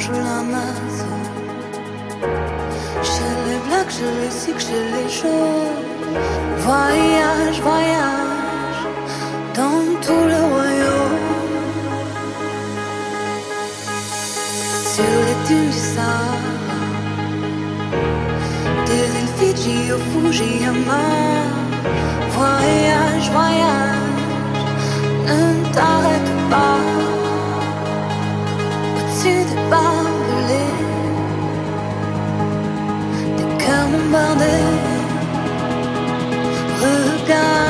Je l'Amazon. J'ai les blacks, j'ai les six, j'ai les jaunes. Voyage, voyage dans tout le royaume. Sur les dunes du Sahara, des îles Fidji au Fujiyama. Voyage, voyage, ne t'arrête pas issus de barbelés, de cœurs bombardés, regarde.